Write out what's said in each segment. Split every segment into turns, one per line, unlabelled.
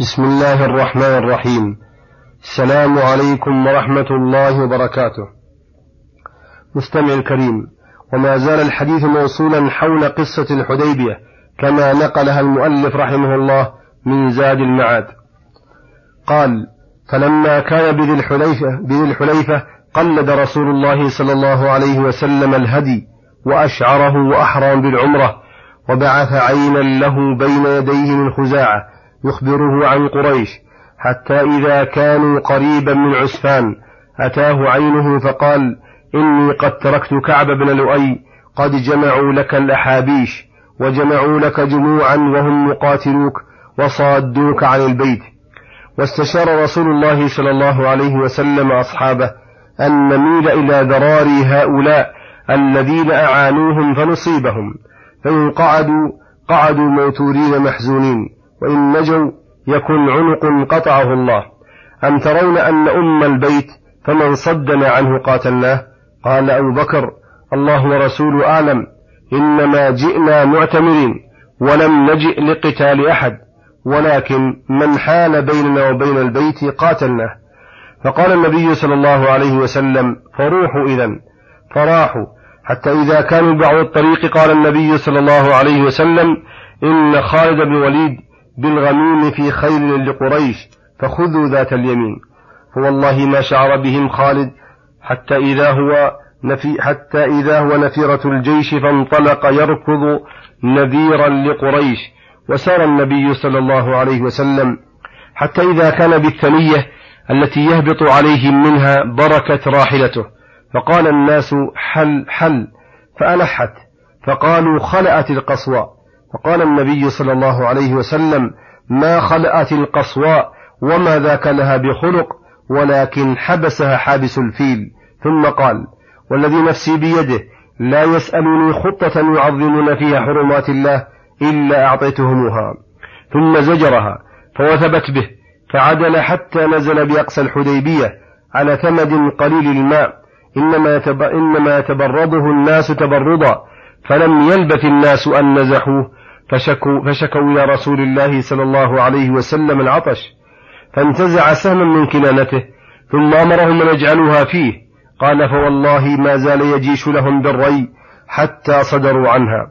بسم الله الرحمن الرحيم. السلام عليكم ورحمة الله وبركاته. مستمع الكريم وما زال الحديث موصولا حول قصة الحديبية كما نقلها المؤلف رحمه الله من زاد المعاد. قال فلما كان بذي الحليفة, بذي الحليفة قلد رسول الله صلى الله عليه وسلم الهدي وأشعره وأحرم بالعمرة وبعث عينا له بين يديه من خزاعة يخبره عن قريش حتى إذا كانوا قريبا من عسفان أتاه عينه فقال إني قد تركت كعب بن لؤي قد جمعوا لك الأحابيش وجمعوا لك جموعا وهم مقاتلوك وصادوك عن البيت. واستشار رسول الله صلى الله عليه وسلم أصحابه أن نميل إلى ذراري هؤلاء الذين أعانوهم فنصيبهم فإن قعدوا قعدوا موتورين محزونين. وإن نجوا يكن عنق قطعه الله. أم ترون أن أم البيت فمن صدنا عنه قاتلناه؟ قال أبو بكر الله ورسوله أعلم. إنما جئنا معتمرين ولم نجئ لقتال أحد ولكن من حال بيننا وبين البيت قاتلناه. فقال النبي صلى الله عليه وسلم فروحوا إذا فراحوا. حتى إذا كانوا بعض الطريق قال النبي صلى الله عليه وسلم إن خالد بن وليد بالغميم في خيل لقريش فخذوا ذات اليمين. فوالله ما شعر بهم خالد حتى إذا هو نفي حتى إذا هو نفيرة الجيش فانطلق يركض نذيرا لقريش. وسار النبي صلى الله عليه وسلم حتى إذا كان بالثنية التي يهبط عليهم منها بركت راحلته. فقال الناس حل حل فألحت فقالوا خلأت القصواء فقال النبي صلى الله عليه وسلم ما خلأت القصواء وما ذاك لها بخلق ولكن حبسها حابس الفيل. ثم قال والذي نفسي بيده لا يسألني خطة يعظمون فيها حرمات الله إلا أعطيتهمها ثم زجرها فوثبت به فعدل حتى نزل بأقصى الحديبية على ثمد قليل الماء إنما, إنما يتبرضه الناس تبرضا فلم يلبث الناس أن نزحوه فشكوا, فشكوا إلى رسول الله صلى الله عليه وسلم العطش فانتزع سهما من كنانته ثم أمرهم أن يجعلوها فيه. قال فوالله ما زال يجيش لهم بالري حتى صدروا عنها.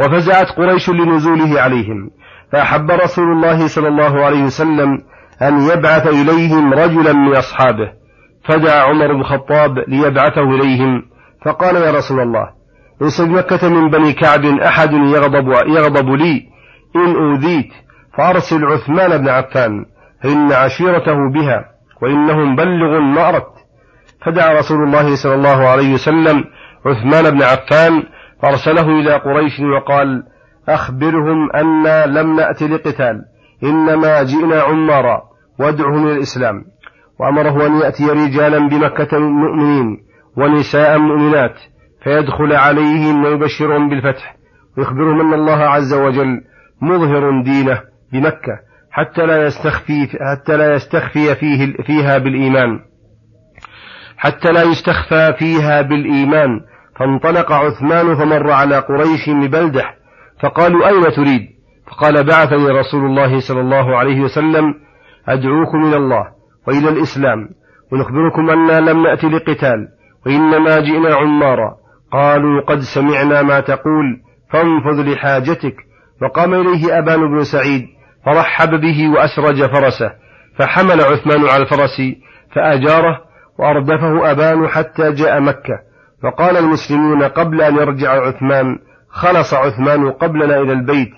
وفزعت قريش لنزوله عليهم. فأحب رسول الله صلى الله عليه وسلم أن يبعث إليهم رجلا من أصحابه. فدعا عمر بن الخطاب ليبعثه إليهم. فقال يا رسول الله ليس بمكة من بني كعب أحد يغضب, يغضب لي. إن أوذيت فأرسل عثمان بن عفان فإن عشيرته بها وإنهم بلغ ما أردت فدعا رسول الله صلى الله عليه وسلم عثمان بن عفان فأرسله إلى قريش وقال أخبرهم أنا لم نأت لقتال إنما جئنا عمارا وادعهم إلى الإسلام. وأمره أن يأتي رجالا بمكة مؤمنين ونساء مؤمنات. فيدخل عليهم ويبشرهم بالفتح ويخبرهم أن الله عز وجل مظهر دينه بمكة حتى لا يستخفي حتى لا يستخفي فيه فيها بالإيمان. حتى لا يستخفى فيها بالإيمان. فانطلق عثمان فمر على قريش ببلدح فقالوا أين تريد؟ فقال بعثني رسول الله صلى الله عليه وسلم أدعوكم إلى الله وإلى الإسلام ونخبركم أننا لم نأتي لقتال وإنما جئنا عمارا. قالوا قد سمعنا ما تقول فانفذ لحاجتك. وقام إليه أبان بن سعيد فرحب به وأسرج فرسه فحمل عثمان على الفرس فأجاره وأردفه أبان حتى جاء مكة. فقال المسلمون قبل أن يرجع عثمان خلص عثمان قبلنا إلى البيت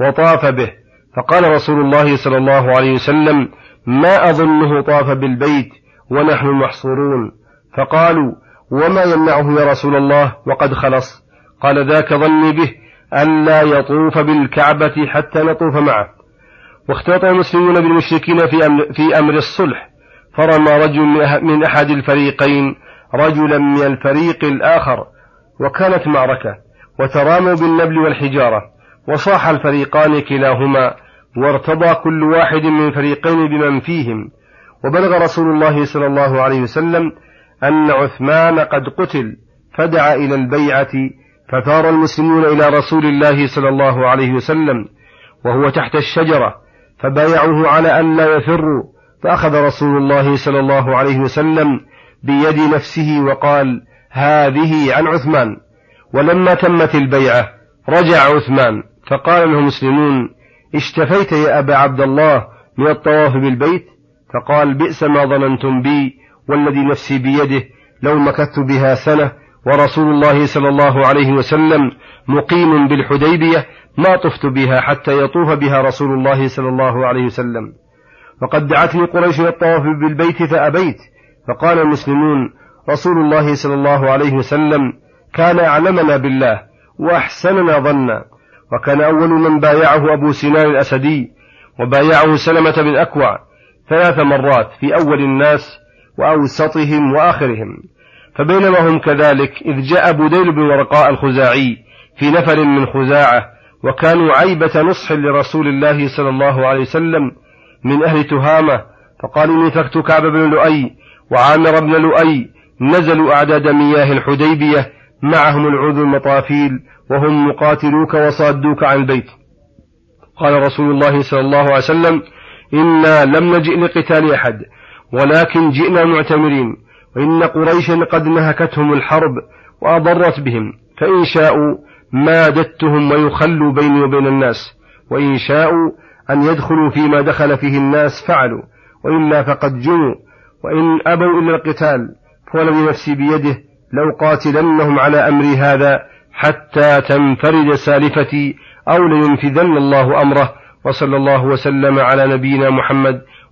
وطاف به. فقال رسول الله صلى الله عليه وسلم ما أظنه طاف بالبيت ونحن محصورون. فقالوا وما يمنعه يا رسول الله وقد خلص. قال ذاك ظني به ألا يطوف بالكعبة حتى نطوف معه. واختلط المسلمون بالمشركين في أمر, في أمر الصلح. فرمى رجل من أحد الفريقين رجلا من الفريق الآخر. وكانت معركة. وتراموا بالنبل والحجارة. وصاح الفريقان كلاهما. وارتضى كل واحد من الفريقين بمن فيهم. وبلغ رسول الله صلى الله عليه وسلم أن عثمان قد قتل فدعا إلى البيعة فثار المسلمون إلى رسول الله صلى الله عليه وسلم وهو تحت الشجرة فبايعوه على أن لا يفروا فأخذ رسول الله صلى الله عليه وسلم بيد نفسه وقال هذه عن عثمان. ولما تمت البيعة رجع عثمان فقال له المسلمون اشتفيت يا أبا عبد الله من الطواف بالبيت؟ فقال بئس ما ظننتم بي والذي نفسي بيده لو مكثت بها سنة ورسول الله صلى الله عليه وسلم مقيم بالحديبية ما طفت بها حتى يطوف بها رسول الله صلى الله عليه وسلم. وقد دعتني قريش الطواف بالبيت فأبيت فقال المسلمون رسول الله صلى الله عليه وسلم كان أعلمنا بالله وأحسننا ظنا وكان أول من بايعه أبو سنان الأسدي وبايعه سلمة بن أكوع ثلاث مرات في أول الناس وأوسطهم وآخرهم. فبينما هم كذلك إذ جاء بديل بن ورقاء الخزاعي في نفر من خزاعة وكانوا عيبة نصح لرسول الله صلى الله عليه وسلم من أهل تهامة فقال إني تركت كعب بن لؤي وعامر بن لؤي نزلوا أعداد مياه الحديبية معهم العذر المطافيل وهم يقاتلوك وصادوك عن البيت قال رسول الله صلى الله عليه وسلم إنا لم نجئ لقتال أحد ولكن جئنا معتمرين وإن قريشا قد نهكتهم الحرب وأضرت بهم فإن شاءوا مادتهم ويخلوا بيني وبين الناس وإن شاءوا أن يدخلوا فيما دخل فيه الناس فعلوا وإلا فقد جنوا وإن أبوا إلا القتال فولدي نفسي بيده لو قاتلنهم على أمري هذا حتى تنفرد سالفتي أو لينفذن الله أمره وصلى الله وسلم على نبينا محمد